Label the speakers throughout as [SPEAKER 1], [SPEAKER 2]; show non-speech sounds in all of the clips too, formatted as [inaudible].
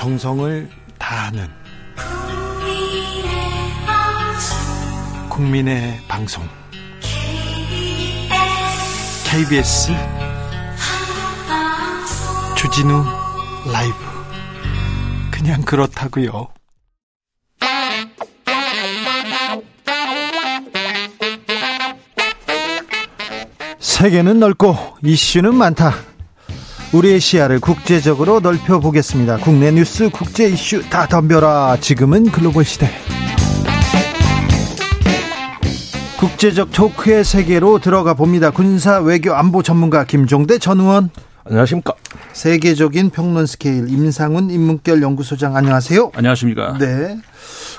[SPEAKER 1] 정성을 다하는 국민의 방송 KBS 주진우 라이브 그냥 그렇다고요. 세계는 넓고 이슈는 많다. 우리의 시야를 국제적으로 넓혀보겠습니다. 국내 뉴스, 국제 이슈 다 덤벼라. 지금은 글로벌 시대. 국제적 토크의 세계로 들어가 봅니다. 군사 외교 안보 전문가 김종대 전 의원.
[SPEAKER 2] 안녕하십니까.
[SPEAKER 1] 세계적인 평론 스케일 임상훈 인문결 연구소장 안녕하세요.
[SPEAKER 3] 안녕하십니까.
[SPEAKER 1] 네.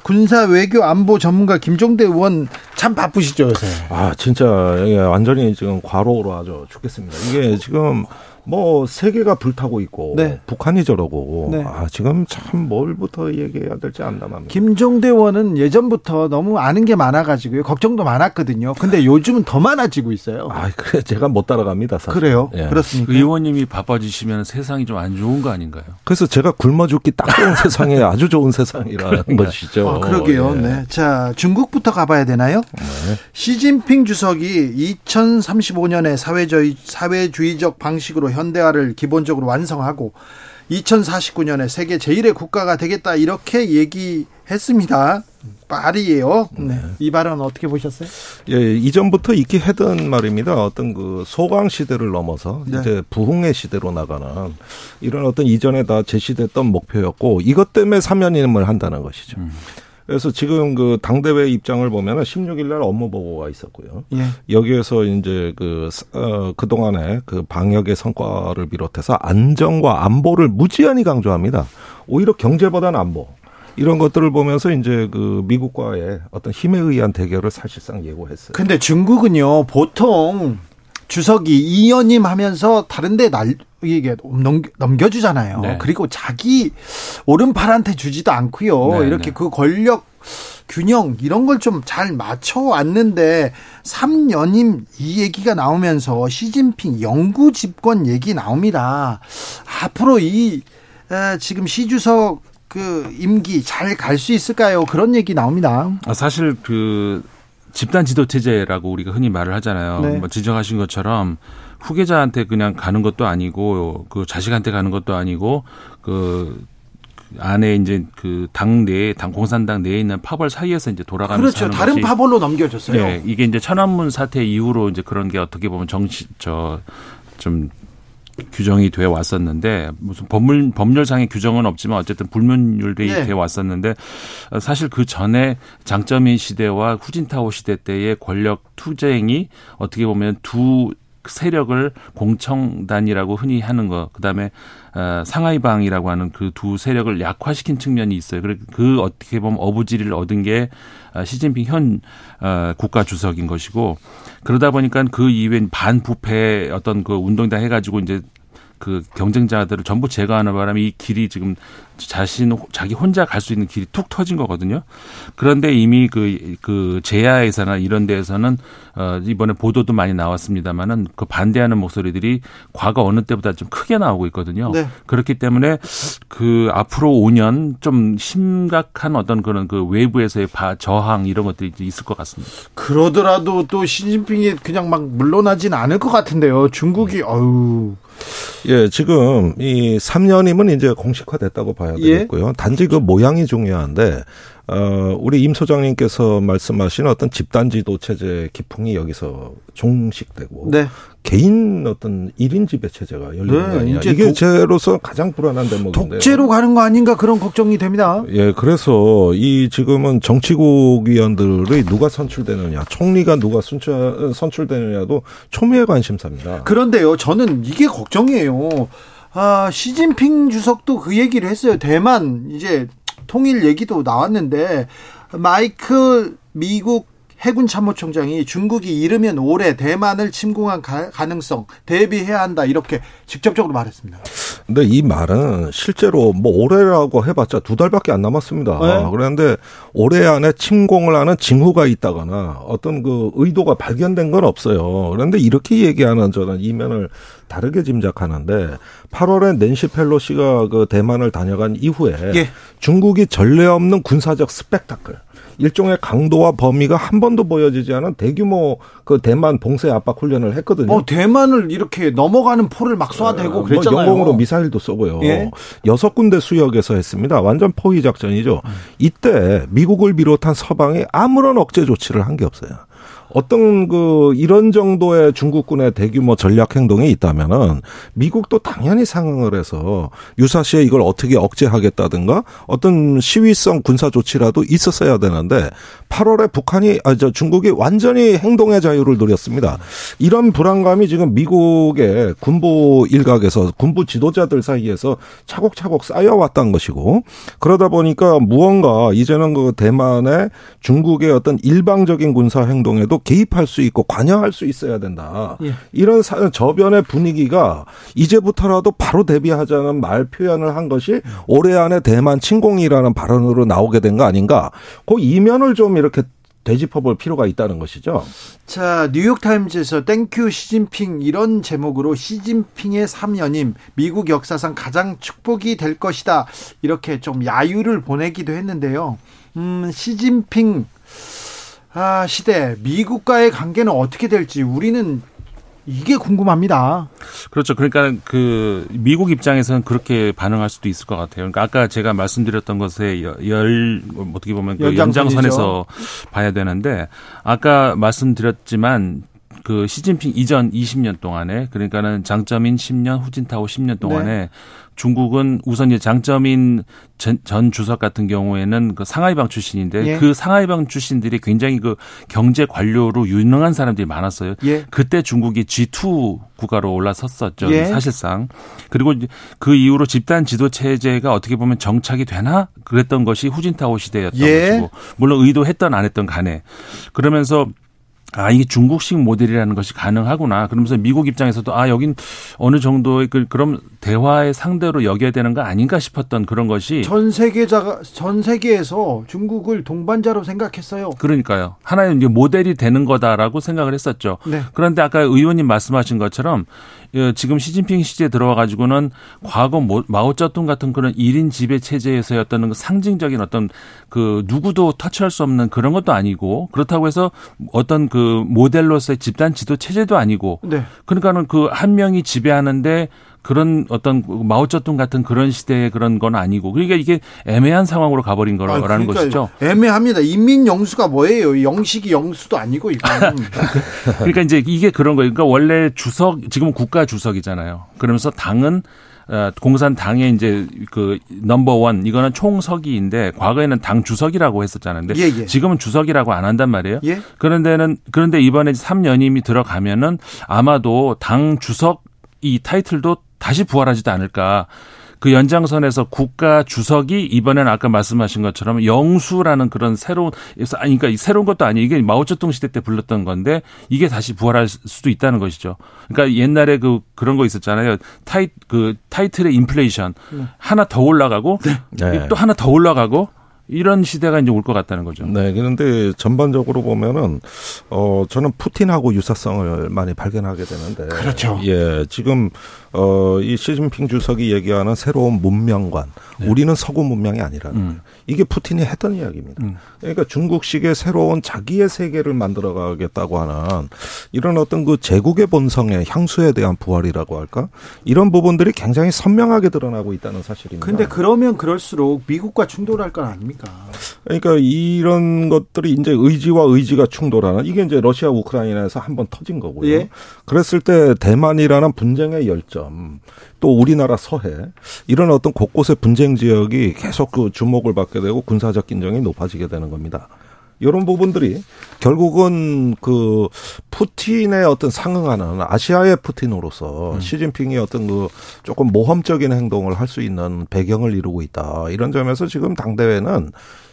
[SPEAKER 1] 군사 외교 안보 전문가 김종대 의원 참 바쁘시죠 요새.
[SPEAKER 2] 아 진짜 완전히 지금 과로로 아주 죽겠습니다. 이게 지금 뭐 세계가 불타고 있고 네. 북한이 저러고 네. 아 지금 참 뭘부터 얘기해야 될지 안남합니다.
[SPEAKER 1] 김종대 의원은 예전부터 너무 아는 게 많아가지고요 걱정도 많았거든요. 근데 요즘은 더 많아지고 있어요.
[SPEAKER 2] 아 그래 제가 못 따라갑니다. 사실.
[SPEAKER 1] 그래요? 예. 그렇습니까?
[SPEAKER 3] 의원님이 바빠지시면 세상이 좀 안 좋은 거 아닌가요?
[SPEAKER 2] 그래서 제가 굶어 죽기 딱 좋은 세상에 아주 좋은 세상이라는 것이죠.
[SPEAKER 1] 아, 그러게요. 예. 네. 자 중국부터 가봐야 되나요? 네. 시진핑 주석이 2035년에 사회주의 사회주의적 방식으로 현대화를 기본적으로 완성하고 2049년에 세계 제1의 국가가 되겠다 이렇게 얘기했습니다. 말이에요. 네. 이 발언 어떻게 보셨어요?
[SPEAKER 2] 예, 이전부터 있기 했던 말입니다. 어떤 그 소강 시대를 넘어서 네. 이제 부흥의 시대로 나가는 이런 어떤 이전에 다 제시됐던 목표였고 이것 때문에 사면임을 한다는 것이죠. 음. 그래서 지금 그 당대회 입장을 보면은 16일 날 업무 보고가 있었고요. 예. 여기에서 이제 그, 어, 그동안의 그 방역의 성과를 비롯해서 안정과 안보를 무지한히 강조합니다. 오히려 경제보다는 안보. 이런 것들을 보면서 이제 그 미국과의 어떤 힘에 의한 대결을 사실상 예고했어요.
[SPEAKER 1] 근데 중국은요, 보통 주석이 이연임 하면서 다른데 날 이게 넘겨, 주잖아요 네. 그리고 자기 오른팔한테 주지도 않고요. 네, 이렇게 네. 그 권력 균형 이런 걸 좀 잘 맞춰 왔는데 3년임 이 얘기가 나오면서 시진핑 영구 집권 얘기 나옵니다. 앞으로 이 지금 시 주석 그 임기 잘 갈 수 있을까요? 그런 얘기 나옵니다.
[SPEAKER 3] 아, 사실 그 집단 지도 체제라고 우리가 흔히 말을 하잖아요. 네. 뭐 지적하신 것처럼 후계자한테 그냥 가는 것도 아니고 그 자식한테 가는 것도 아니고 그 안에 이제 그 당 내에 당 공산당 내에 있는 파벌 사이에서 이제 돌아가는
[SPEAKER 1] 그렇죠. 다른 것이, 파벌로 넘겨졌어요.
[SPEAKER 3] 네, 이게 이제 천안문 사태 이후로 이제 그런 게 어떻게 보면 정치 저좀 규정이 돼 왔었는데 무슨 법률 법률상의 규정은 없지만 어쨌든 불문율돼 네. 돼 왔었는데 사실 그 전에 장점인 시대와 후진타오 시대 때의 권력 투쟁이 어떻게 보면 두 세력을 공청단이라고 흔히 하는 거, 그 다음에 어, 상하이방이라고 하는 그 두 세력을 약화시킨 측면이 있어요. 그 어떻게 보면 어부지리를 얻은 게 어, 시진핑 현 어, 국가 주석인 것이고 그러다 보니까 그 이후엔 반부패 어떤 그 운동이다 해가지고 이제 그 경쟁자들을 전부 제거하는 바람에 이 길이 지금 자신 자기 혼자 갈 수 있는 길이 툭 터진 거거든요. 그런데 이미 그, 그 제야에서나 이런 데에서는 어, 이번에 보도도 많이 나왔습니다만은 그 반대하는 목소리들이 과거 어느 때보다 좀 크게 나오고 있거든요. 네. 그렇기 때문에 그 앞으로 5년 좀 심각한 어떤 그런 그 외부에서의 바, 저항 이런 것들이 있을 것 같습니다.
[SPEAKER 1] 그러더라도 또 시진핑이 그냥 막 물러나진 않을 것 같은데요. 중국이 어유
[SPEAKER 2] 예, 지금 이 3년이면 이제 공식화됐다고 봐야 예. 되겠고요. 예? 단지 그 모양이 중요한데 어, 우리 임 소장님께서 말씀하신 어떤 집단 지도 체제 기풍이 여기서 종식되고 네. 개인 어떤 1인 지배 체제가 열리는 네. 이게 독, 제로서 가장 불안한 대목인데.
[SPEAKER 1] 독재로 가는 거 아닌가 그런 걱정이 됩니다.
[SPEAKER 2] 예, 그래서 이 지금은 정치국 위원들의 누가 선출되느냐, 총리가 누가 선출, 선출되느냐도 초미의 관심사입니다.
[SPEAKER 1] 그런데요, 저는 이게 걱정이에요. 아, 시진핑 주석도 그 얘기를 했어요. 대만 이제 통일 얘기도 나왔는데 마이클 미국 해군 참모총장이 중국이 이르면 올해 대만을 침공한 가, 능성 대비해야 한다 이렇게 직접적으로 말했습니다.
[SPEAKER 2] 근데 이 말은 실제로 뭐 올해라고 해봤자 두 달밖에 안 남았습니다. 네. 그런데 올해 안에 침공을 하는 징후가 있다거나 어떤 그 의도가 발견된 건 없어요. 그런데 이렇게 얘기하는 저는 이면을 다르게 짐작하는데 8월에 낸시 펠로시가 그 대만을 다녀간 이후에 예. 중국이 전례 없는 군사적 스펙타클 일종의 강도와 범위가 한 번도 보여지지 않은 대규모 그 대만 봉쇄 압박 훈련을 했거든요.
[SPEAKER 1] 뭐 대만을 이렇게 넘어가는 포를 막 쏴대고 뭐 그랬잖아요.
[SPEAKER 2] 뭐 영공으로 미사일도 쏘고요. 예? 여섯 군데 수역에서 했습니다. 완전 포위 작전이죠. 이때 미국을 비롯한 서방이 아무런 억제 조치를 한 게 없어요. 어떤 그 이런 정도의 중국군의 대규모 전략 행동이 있다면은 미국도 당연히 상응을 해서 유사시에 이걸 어떻게 억제하겠다든가 어떤 시위성 군사 조치라도 있었어야 되는데 8월에 북한이 아 저 중국이 완전히 행동의 자유를 누렸습니다. 이런 불안감이 지금 미국의 군부 일각에서 군부 지도자들 사이에서 차곡차곡 쌓여왔던 것이고 그러다 보니까 무언가 이제는 그 대만의 중국의 어떤 일방적인 군사 행동에도 개입할 수 있고 관여할 수 있어야 된다. 예. 이런 저변의 분위기가 이제부터라도 바로 대비하자는 말 표현을 한 것이 올해 안에 대만 침공이라는 발언으로 나오게 된 거 아닌가. 그 이면을 좀 이렇게 되짚어볼 필요가 있다는 것이죠.
[SPEAKER 1] 자, 뉴욕타임즈에서 thank you 시진핑 이런 제목으로 시진핑의 3연임 미국 역사상 가장 축복이 될 것이다. 이렇게 좀 야유를 보내기도 했는데요. 음, 시진핑 아, 시대 미국과의 관계는 어떻게 될지 우리는 이게 궁금합니다.
[SPEAKER 3] 그렇죠. 그러니까 그 미국 입장에서는 그렇게 반응할 수도 있을 것 같아요. 그러니까 아까 제가 말씀드렸던 것에 열 어떻게 보면 그 연장선에서 봐야 되는데 아까 말씀드렸지만 그 시진핑 이전 20년 동안에 그러니까는 장점인 10년 후진타오 10년 동안에 네. 중국은 우선 이제 장점인 전, 전, 주석 같은 경우에는 그 상하이방 출신인데 예. 그 상하이방 출신들이 굉장히 그 경제 관료로 유능한 사람들이 많았어요. 예. 그때 중국이 G2 국가로 올라섰었죠. 예. 사실상. 그리고 그 이후로 집단 지도 체제가 어떻게 보면 정착이 되나 그랬던 것이 후진타오 시대였던 예. 것이고 물론 의도했던 안 했던 간에 그러면서 아, 이게 중국식 모델이라는 것이 가능하구나. 그러면서 미국 입장에서도 아, 여긴 어느 정도의 그, 그럼 대화의 상대로 여겨야 되는 거 아닌가 싶었던 그런 것이
[SPEAKER 1] 전 세계자가, 전 세계에서 중국을 동반자로 생각했어요.
[SPEAKER 3] 그러니까요. 하나의 이제 모델이 되는 거다라고 생각을 했었죠. 네. 그런데 아까 의원님 말씀하신 것처럼 예, 지금 시진핑 시대에 들어와 가지고는 과거 마오쩌둥 같은 그런 1인 지배 체제에서의 어떤 그 상징적인 어떤 그 누구도 터치할 수 없는 그런 것도 아니고 그렇다고 해서 어떤 그 모델로서의 집단 지도 체제도 아니고 네. 그러니까는 그 한 명이 지배하는데 그런 어떤 마오쩌둥 같은 그런 시대의 그런 건 아니고 그러니까 이게 애매한 상황으로 가버린 거라는 아, 그러니까 것이죠.
[SPEAKER 1] 애매합니다. 인민 영수가 뭐예요? 영식이 영수도 아니고 이거는. [laughs]
[SPEAKER 3] 그러니까 이제 이게 그런 거예요. 그러니까 원래 주석 지금은 국가 주석이잖아요. 그러면서 당은 어, 공산당의 이제 그 넘버 원 이거는 총서기인데 과거에는 당 주석이라고 했었잖아요. 근데 예, 예. 지금은 주석이라고 안 한단 말이에요. 예? 그런데는 그런데 이번에 3연임이 들어가면은 아마도 당 주석 이 타이틀도 다시 부활하지도 않을까. 그 연장선에서 국가 주석이 이번에는 아까 말씀하신 것처럼 영수라는 그런 새로운 아니 그러니까 새로운 것도 아니에요. 이게 마오쩌둥 시대 때 불렀던 건데 이게 다시 부활할 수도 있다는 것이죠. 그러니까 옛날에 그 그런 거 있었잖아요. 타이 그 타이틀의 인플레이션 네. 하나 더 올라가고 네. 또 하나 더 올라가고 이런 시대가 이제 올 것 같다는 거죠.
[SPEAKER 2] 네. 그런데 전반적으로 보면은 어 저는 푸틴하고 유사성을 많이 발견하게 되는데
[SPEAKER 1] 그렇죠.
[SPEAKER 2] 예. 지금 어이 시진핑 주석이 얘기하는 새로운 문명관. 네. 우리는 서구 문명이 아니라는 음. 이게 푸틴이 했던 이야기입니다. 음. 그러니까 중국식의 새로운 자기의 세계를 만들어 가겠다고 하는 이런 어떤 그 제국의 본성의 향수에 대한 부활이라고 할까? 이런 부분들이 굉장히 선명하게 드러나고 있다는 사실입니다.
[SPEAKER 1] 근데 그러면 그럴수록 미국과 충돌할 건 아닙 니까?
[SPEAKER 2] 그러니까 이런 것들이 이제 의지와 의지가 충돌하는 이게 이제 러시아 우크라이나에서 한번 터진 거고요. 예? 그랬을 때 대만이라는 분쟁의 열점 또 우리나라 서해 이런 어떤 곳곳의 분쟁 지역이 계속 그 주목을 받게 되고 군사적 긴장이 높아지게 되는 겁니다. 이런 부분들이 결국은 그 푸틴의 어떤 상응하는 아시아의 푸틴으로서 음. 시진핑이 어떤 그 조금 모험적인 행동을 할 수 있는 배경을 이루고 있다. 이런 점에서 지금 당대회는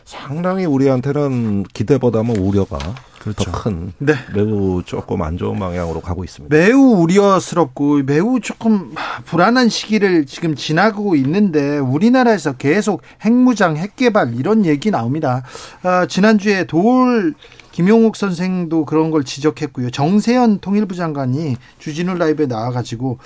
[SPEAKER 2] 상당히 우리한테는 기대보다는 우려가 그렇죠. 더큰 네. 매우 조금 안 좋은 방향으로 가고 있습니다.
[SPEAKER 1] 매우 우려스럽고 매우 조금 불안한 시기를 지금 지나고 있는데 우리나라에서 계속 핵무장, 핵개발 이런 얘기 나옵니다. 아, 지난주에 돌 김용욱 선생도 그런 걸 지적했고요. 정세현 통일부 장관이 주진우 라이브에 나와가지고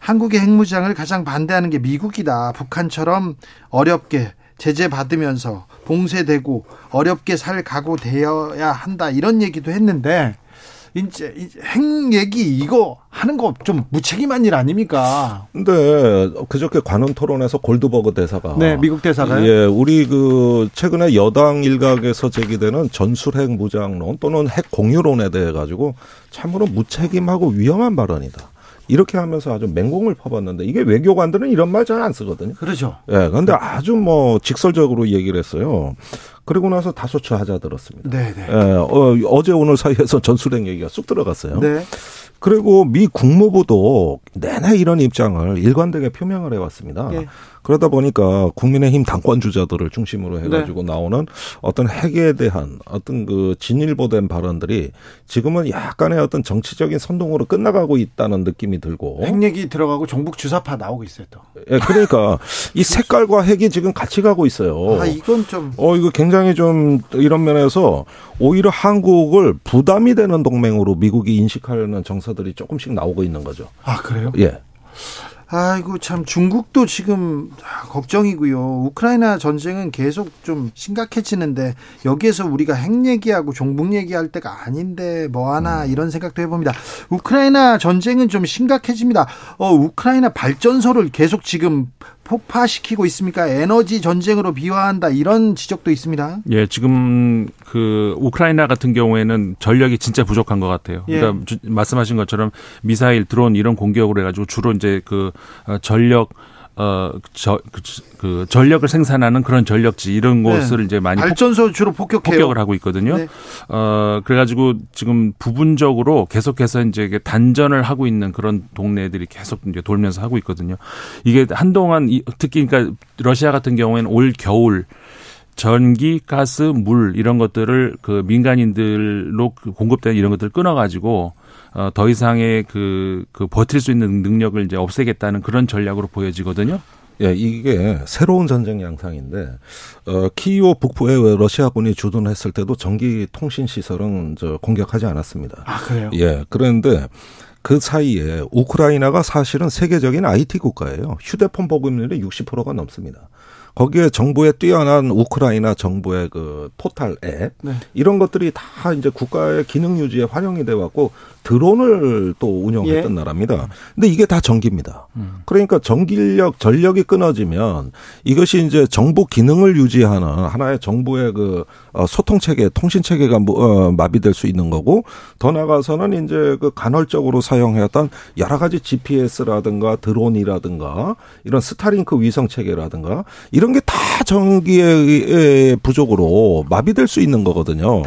[SPEAKER 1] 한국의 핵무장을 가장 반대하는 게 미국이다. 북한처럼 어렵게 제재 받으면서 봉쇄되고 어렵게 살 각오 되어야 한다. 이런 얘기도 했는데 이제 핵 얘기 이거 하는 거 좀 무책임한 일 아닙니까?
[SPEAKER 2] 근데 그저께 관훈 토론에서 골드버그 대사가
[SPEAKER 1] 네, 미국 대사가요?
[SPEAKER 2] 예, 우리 그 최근에 여당 일각에서 제기되는 전술핵 무장론 또는 핵 공유론에 대해 가지고 참으로 무책임하고 위험한 발언이다. 이렇게 하면서 아주 맹공을 퍼봤는데 이게 외교관들은 이런 말 잘 안 쓰거든요.
[SPEAKER 1] 그렇죠.
[SPEAKER 2] 예, 그런데 아주 뭐 직설적으로 얘기를 했어요. 그리고 나서 다소치 하자 들었습니다. 네, 네. 예, 어, 어제 오늘 사이에서 전술핵 얘기가 쑥 들어갔어요. 네. 그리고 미 국무부도 내내 이런 입장을 일관되게 표명을 해왔습니다. 네. 그러다 보니까 국민의힘 당권 주자들을 중심으로 해가지고 네. 나오는 어떤 핵에 대한 어떤 그 진일보된 발언들이 지금은 약간의 어떤 정치적인 선동으로 끝나가고 있다는 느낌이 들고
[SPEAKER 1] 핵 얘기 들어가고 종북 주사파 나오고 있어요 또.
[SPEAKER 2] 예, 그러니까 이 색깔과 핵이 지금 같이 가고 있어요.
[SPEAKER 1] 아 이건 좀.
[SPEAKER 2] 어 이거 굉장히 좀 이런 면에서 오히려 한국을 부담이 되는 동맹으로 미국이 인식하려는 정서들이 조금씩 나오고 있는 거죠.
[SPEAKER 1] 아 그래요?
[SPEAKER 2] 예.
[SPEAKER 1] 아이고 참 중국도 지금 걱정이고요. 우크라이나 전쟁은 계속 좀 심각해지는데 여기에서 우리가 핵 얘기하고 종북 얘기할 때가 아닌데 뭐 하나 음. 이런 생각도 해봅니다. 우크라이나 전쟁은 좀 심각해집니다. 어 우크라이나 발전소를 계속 지금 폭파시키고 있습니까? 에너지 전쟁으로 비화한다 이런 지적도 있습니다.
[SPEAKER 3] 예, 지금 그 우크라이나 같은 경우에는 전력이 진짜 부족한 것 같아요. 예. 그러니까 주, 말씀하신 것처럼 미사일, 드론 이런 공격으로 해가지고 주로 이제 그 어, 전력 어, 저, 그, 그, 전력을 생산하는 그런 전력지 이런 네. 곳을 이제 많이
[SPEAKER 1] 발전소 주로 폭격해요.
[SPEAKER 3] 폭격을 하고 있거든요. 네. 어, 그래가지고 지금 부분적으로 계속해서 이제 단전을 하고 있는 그런 동네들이 계속 이제 돌면서 하고 있거든요. 이게 한동안 특히 그러니까 러시아 같은 경우에는 올 겨울 전기, 가스, 물 이런 것들을 그 민간인들로 그 공급되는 이런 것들을 끊어가지고 어, 더 이상의 그, 그 버틸 수 있는 능력을 이제 없애겠다는 그런 전략으로 보여지거든요.
[SPEAKER 2] 예, 이게 새로운 전쟁 양상인데 어 키이오 북부에 러시아군이 주둔했을 때도 전기 통신 시설은 저 공격하지 않았습니다.
[SPEAKER 1] 아 그래요?
[SPEAKER 2] 예, 그런데 그 사이에 우크라이나가 사실은 세계적인 IT 국가예요. 휴대폰 보급률이 60%가 넘습니다. 거기에 정부의 뛰어난 우크라이나 정부의 그 포탈 앱 네. 이런 것들이 다 이제 국가의 기능 유지에 활용이 돼 왔고 드론을 또 운영했던 예. 나라입니다. 근데 이게 다 전기입니다. 음. 그러니까 전기력, 전력이 끊어지면 이것이 이제 정부 기능을 유지하는 하나의 정부의 그 어, 소통 체계, 통신 체계가 어, 마비될 수 있는 거고 더 나가서는 이제 그 간헐적으로 사용해왔던 여러 가지 GPS라든가 드론이라든가 이런 스타링크 위성 체계라든가 이런 게 다 전기의 부족으로 마비될 수 있는 거거든요.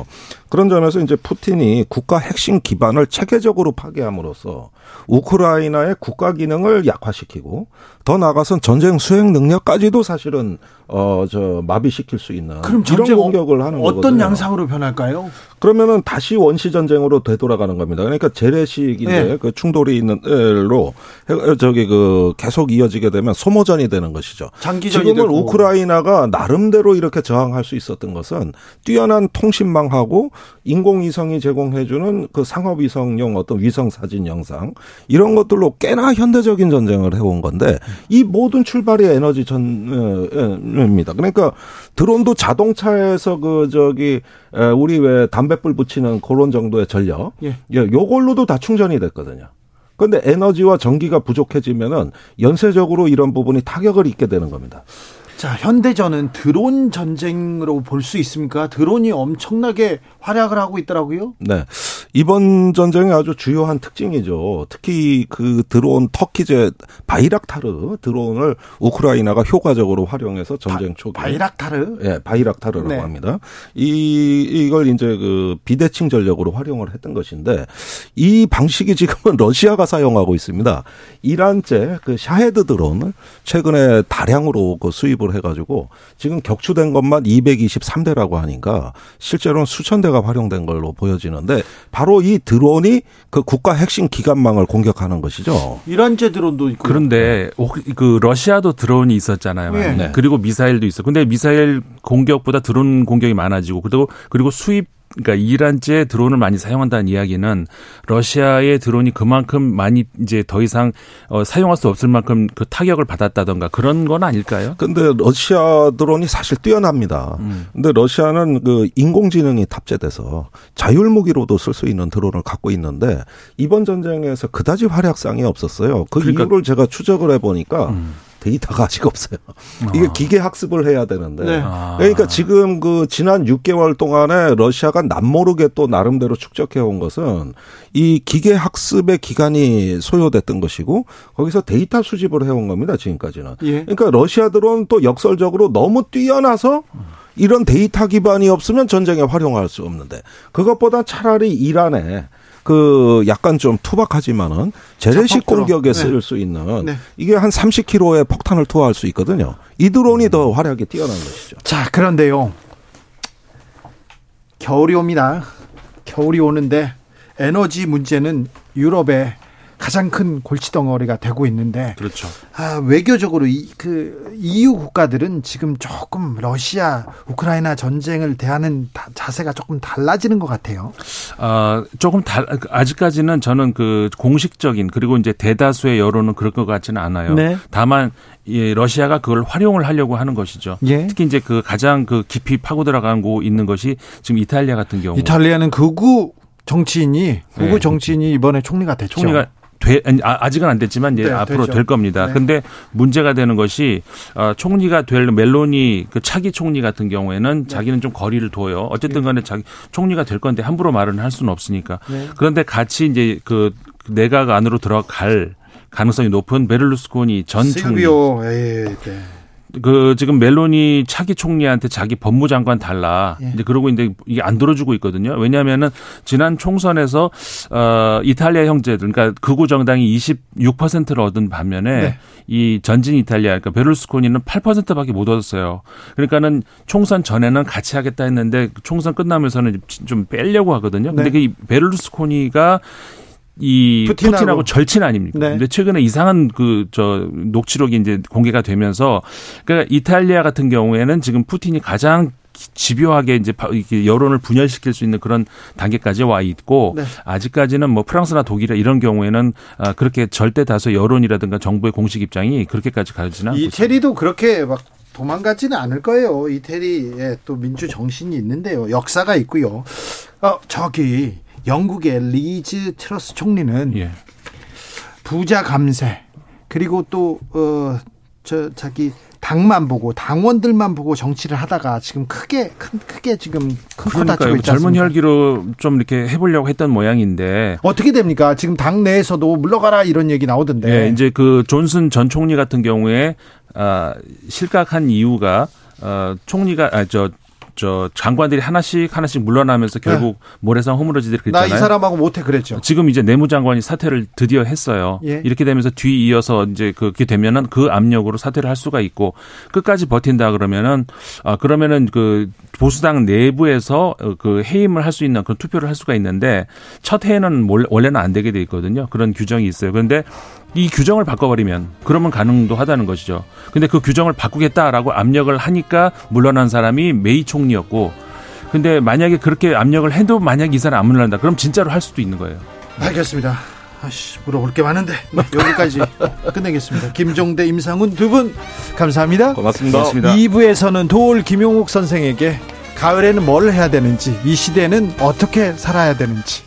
[SPEAKER 2] 그런 점에서 이제 푸틴이 국가 핵심 기반을 체계적으로 파괴함으로써 우크라이나의 국가 기능을 약화시키고 더 나아가선 전쟁 수행 능력까지도 사실은 어 저 마비시킬 수 있는
[SPEAKER 1] 그럼
[SPEAKER 2] 이런 공격을 하는
[SPEAKER 1] 어떤
[SPEAKER 2] 거거든요.
[SPEAKER 1] 양상으로 변할까요?
[SPEAKER 2] 그러면은 다시 원시 전쟁으로 되돌아가는 겁니다. 그러니까 재래식인데 네. 그 충돌이 있는 로 저기 그 계속 이어지게 되면 소모전이 되는 것이죠. 지금은 되고. 우크라이나가 나름대로 이렇게 저항할 수 있었던 것은 뛰어난 통신망하고 인공위성이 제공해주는 그 상업위성용 어떤 위성 사진 영상 이런 것들로 꽤나 현대적인 전쟁을 해온 건데 이 모든 출발이 에너지 전입니다. 그러니까 드론도 자동차에서 그 저기 우리 왜 담배불 붙이는 그런 정도의 전력, 예, 예 요걸로도 다 충전이 됐거든요. 그런데 에너지와 전기가 부족해지면은 연쇄적으로 이런 부분이 타격을 입게 되는 겁니다.
[SPEAKER 1] 자, 현대전은 드론 전쟁으로 볼 수 있습니까? 드론이 엄청나게 활약을 하고 있더라고요.
[SPEAKER 2] 네. 이번 전쟁의 아주 주요한 특징이죠. 특히 그 드론 터키제 바이락타르 드론을 우크라이나가 효과적으로 활용해서 전쟁 초기
[SPEAKER 1] 바, 이락타르
[SPEAKER 2] 예, 바이락타르라고 네. 합니다. 이 이걸 이제 그 비대칭 전력으로 활용을 했던 것인데 이 방식이 지금은 [laughs] 러시아가 사용하고 있습니다. 이란제 그 샤헤드 드론을 최근에 다량으로 그 수입을 해가지고 지금 격추된 것만 223대라고 하니까 실제로는 수천 대가 활용된 걸로 보여지는데 바로 이 드론이 그 국가 핵심 기관망을 공격하는 것이죠.
[SPEAKER 1] 이란제 드론도 있고.
[SPEAKER 3] 그런데 그 러시아도 드론이 있었잖아요. 네. 그리고 미사일도 있어. 근데 미사일 공격보다 드론 공격이 많아지고 그리고 그리고 수입 그러니까 이란제 드론을 많이 사용한다는 이야기는 러시아의 드론이 그만큼 많이 이제 더 이상 어, 사용할 수 없을 만큼 그 타격을 받았다던가 그런 건 아닐까요?
[SPEAKER 2] 근데 러시아 드론이 사실 뛰어납니다. 음. 근데 러시아는 그 인공지능이 탑재돼서 자율 무기로도 쓸 수 있는 드론을 갖고 있는데 이번 전쟁에서 그다지 활약상이 없었어요. 그 그러니까. 이유를 제가 추적을 해 보니까 음. 데이터가 아직 없어요. 이게 아. 기계 학습을 해야 되는데. 네. 아. 그러니까 지금 그 지난 6개월 동안에 러시아가 남모르게 또 나름대로 축적해 온 것은 이 기계 학습의 기간이 소요됐던 것이고 거기서 데이터 수집을 해온 겁니다. 지금까지는. 예. 그러니까 러시아들은 또 역설적으로 너무 뛰어나서 이런 데이터 기반이 없으면 전쟁에 활용할 수 없는데 그것보다 차라리 이란에 그 약간 좀 투박하지만은 재래식 공격에 쓸수 네. 있는 네. 이게 한 30km의 폭탄을 투하할 수 있거든요. 이 드론이 음. 더 화력이 뛰어난 것이죠.
[SPEAKER 1] 자, 그런데요. 겨울이 옵니다. 겨울이 오는데 에너지 문제는 유럽에 가장 큰 골치 덩어리가 되고 있는데
[SPEAKER 3] 그렇죠.
[SPEAKER 1] 아, 외교적으로 이, 그 EU 국가들은 지금 조금 러시아 우크라이나 전쟁을 대하는 다, 자세가 조금 달라지는 것 같아요.
[SPEAKER 3] 아 조금 달 아직까지는 저는 그 공식적인 그리고 이제 대다수의 여론은 그럴 것 같지는 않아요. 네. 다만 예, 러시아가 그걸 활용을 하려고 하는 것이죠. 예. 특히 이제 그 가장 그 깊이 파고 들어가고 있는 것이 지금 이탈리아 같은 경우.
[SPEAKER 1] 이탈리아는 극우 정치인이 극우 네. 정치인이 이번에 총리가 됐죠.
[SPEAKER 3] 총리가 돼, 아, 아직은 안 됐지만 네, 앞으로 되죠. 될 겁니다. 네. 근데 문제가 되는 것이 어, 총리가 될 멜로니 그 차기 총리 같은 경우에는 네. 자기는 좀 거리를 둬요. 어쨌든 네. 간에 자기 총리가 될 건데 함부로 말은 할 수는 없으니까. 네. 그런데 같이 이제 그 내각 안으로 들어갈 가능성이 높은 베를루스코니 전 총리. 예, 네. 그 지금 멜로니 차기 총리한테 자기 법무장관 달라. 예. 이제 그러고 있는데 이게 안 들어주고 있거든요. 왜냐하면은 지난 총선에서 어 이탈리아 형제들 그러니까 극우 정당이 26%를 얻은 반면에 네. 이 전진 이탈리아 그러니까 베를루스코니는 8%밖에 못 얻었어요. 그러니까는 총선 전에는 같이 하겠다 했는데 총선 끝나면서는 좀 빼려고 하거든요. 근데 네. 그 베를루스코니가 이 푸틴하고, 푸틴하고 절친 아닙니까? 네. 근데 최근에 이상한 그 저 녹취록이 이제 공개가 되면서 그러니까 이탈리아 같은 경우에는 지금 푸틴이 가장 집요하게 이제 여론을 분열시킬 수 있는 그런 단계까지 와 있고 네. 아직까지는 뭐 프랑스나 독일 이런 경우에는 아, 그렇게 절대 다수 여론이라든가 정부의 공식 입장이 그렇게까지 가지는 않고
[SPEAKER 1] 이태리도 그렇게 막 도망가지는 않을 거예요. 이태리에 또 민주 정신이 있는데요. 역사가 있고요. 어 저기 영국의 리즈 트러스 총리는 예. 부자 감세 그리고 또어 저 자기 당만 보고 당원들만 보고 정치를 하다가 지금 크게 큰 크게 지금 큰코 다치고 있지
[SPEAKER 3] 젊은 혈기로 좀 이렇게 해보려고 했던 모양인데
[SPEAKER 1] 어떻게 됩니까? 지금 당 내에서도 물러가라 이런 얘기 나오던데.
[SPEAKER 3] 네, 이제 그 존슨 전 총리 같은 경우에 아 실각한 이유가 어 총리가 아저 저 장관들이 하나씩 하나씩 물러나면서 결국 네. 모래성 허물어지들이 그랬잖아요.
[SPEAKER 1] 나 이 사람하고 못해 그랬죠.
[SPEAKER 3] 지금 이제 내무장관이 사퇴를 드디어 했어요. 예. 이렇게 되면서 뒤 이어서 이제 그게 되면은 그 압력으로 사퇴를 할 수가 있고 끝까지 버틴다 그러면은 아 그러면은 그 보수당 내부에서 그 해임을 할 수 있는 그런 투표를 할 수가 있는데 첫 해에는 원래는 안 되게 돼 있거든요. 그런 규정이 있어요. 그런데 이 규정을 바꿔버리면 그러면 가능도 하다는 것이죠. 근데 그 규정을 바꾸겠다라고 압력을 하니까 물러난 사람이 메이 총리였고 근데 만약에 그렇게 압력을 해도 만약 이 사람 안 물러난다 그럼 진짜로 할 수도 있는 거예요.
[SPEAKER 1] 알겠습니다. 아씨 물어볼 게 많은데 여기까지 [laughs] 끝내겠습니다. 김종대, 임상훈 두 분 감사합니다.
[SPEAKER 2] 고맙습니다. 고맙습니다.
[SPEAKER 1] 2부에서는 도올 김용욱 선생에게 가을에는 뭘 해야 되는지 이 시대는 어떻게 살아야 되는지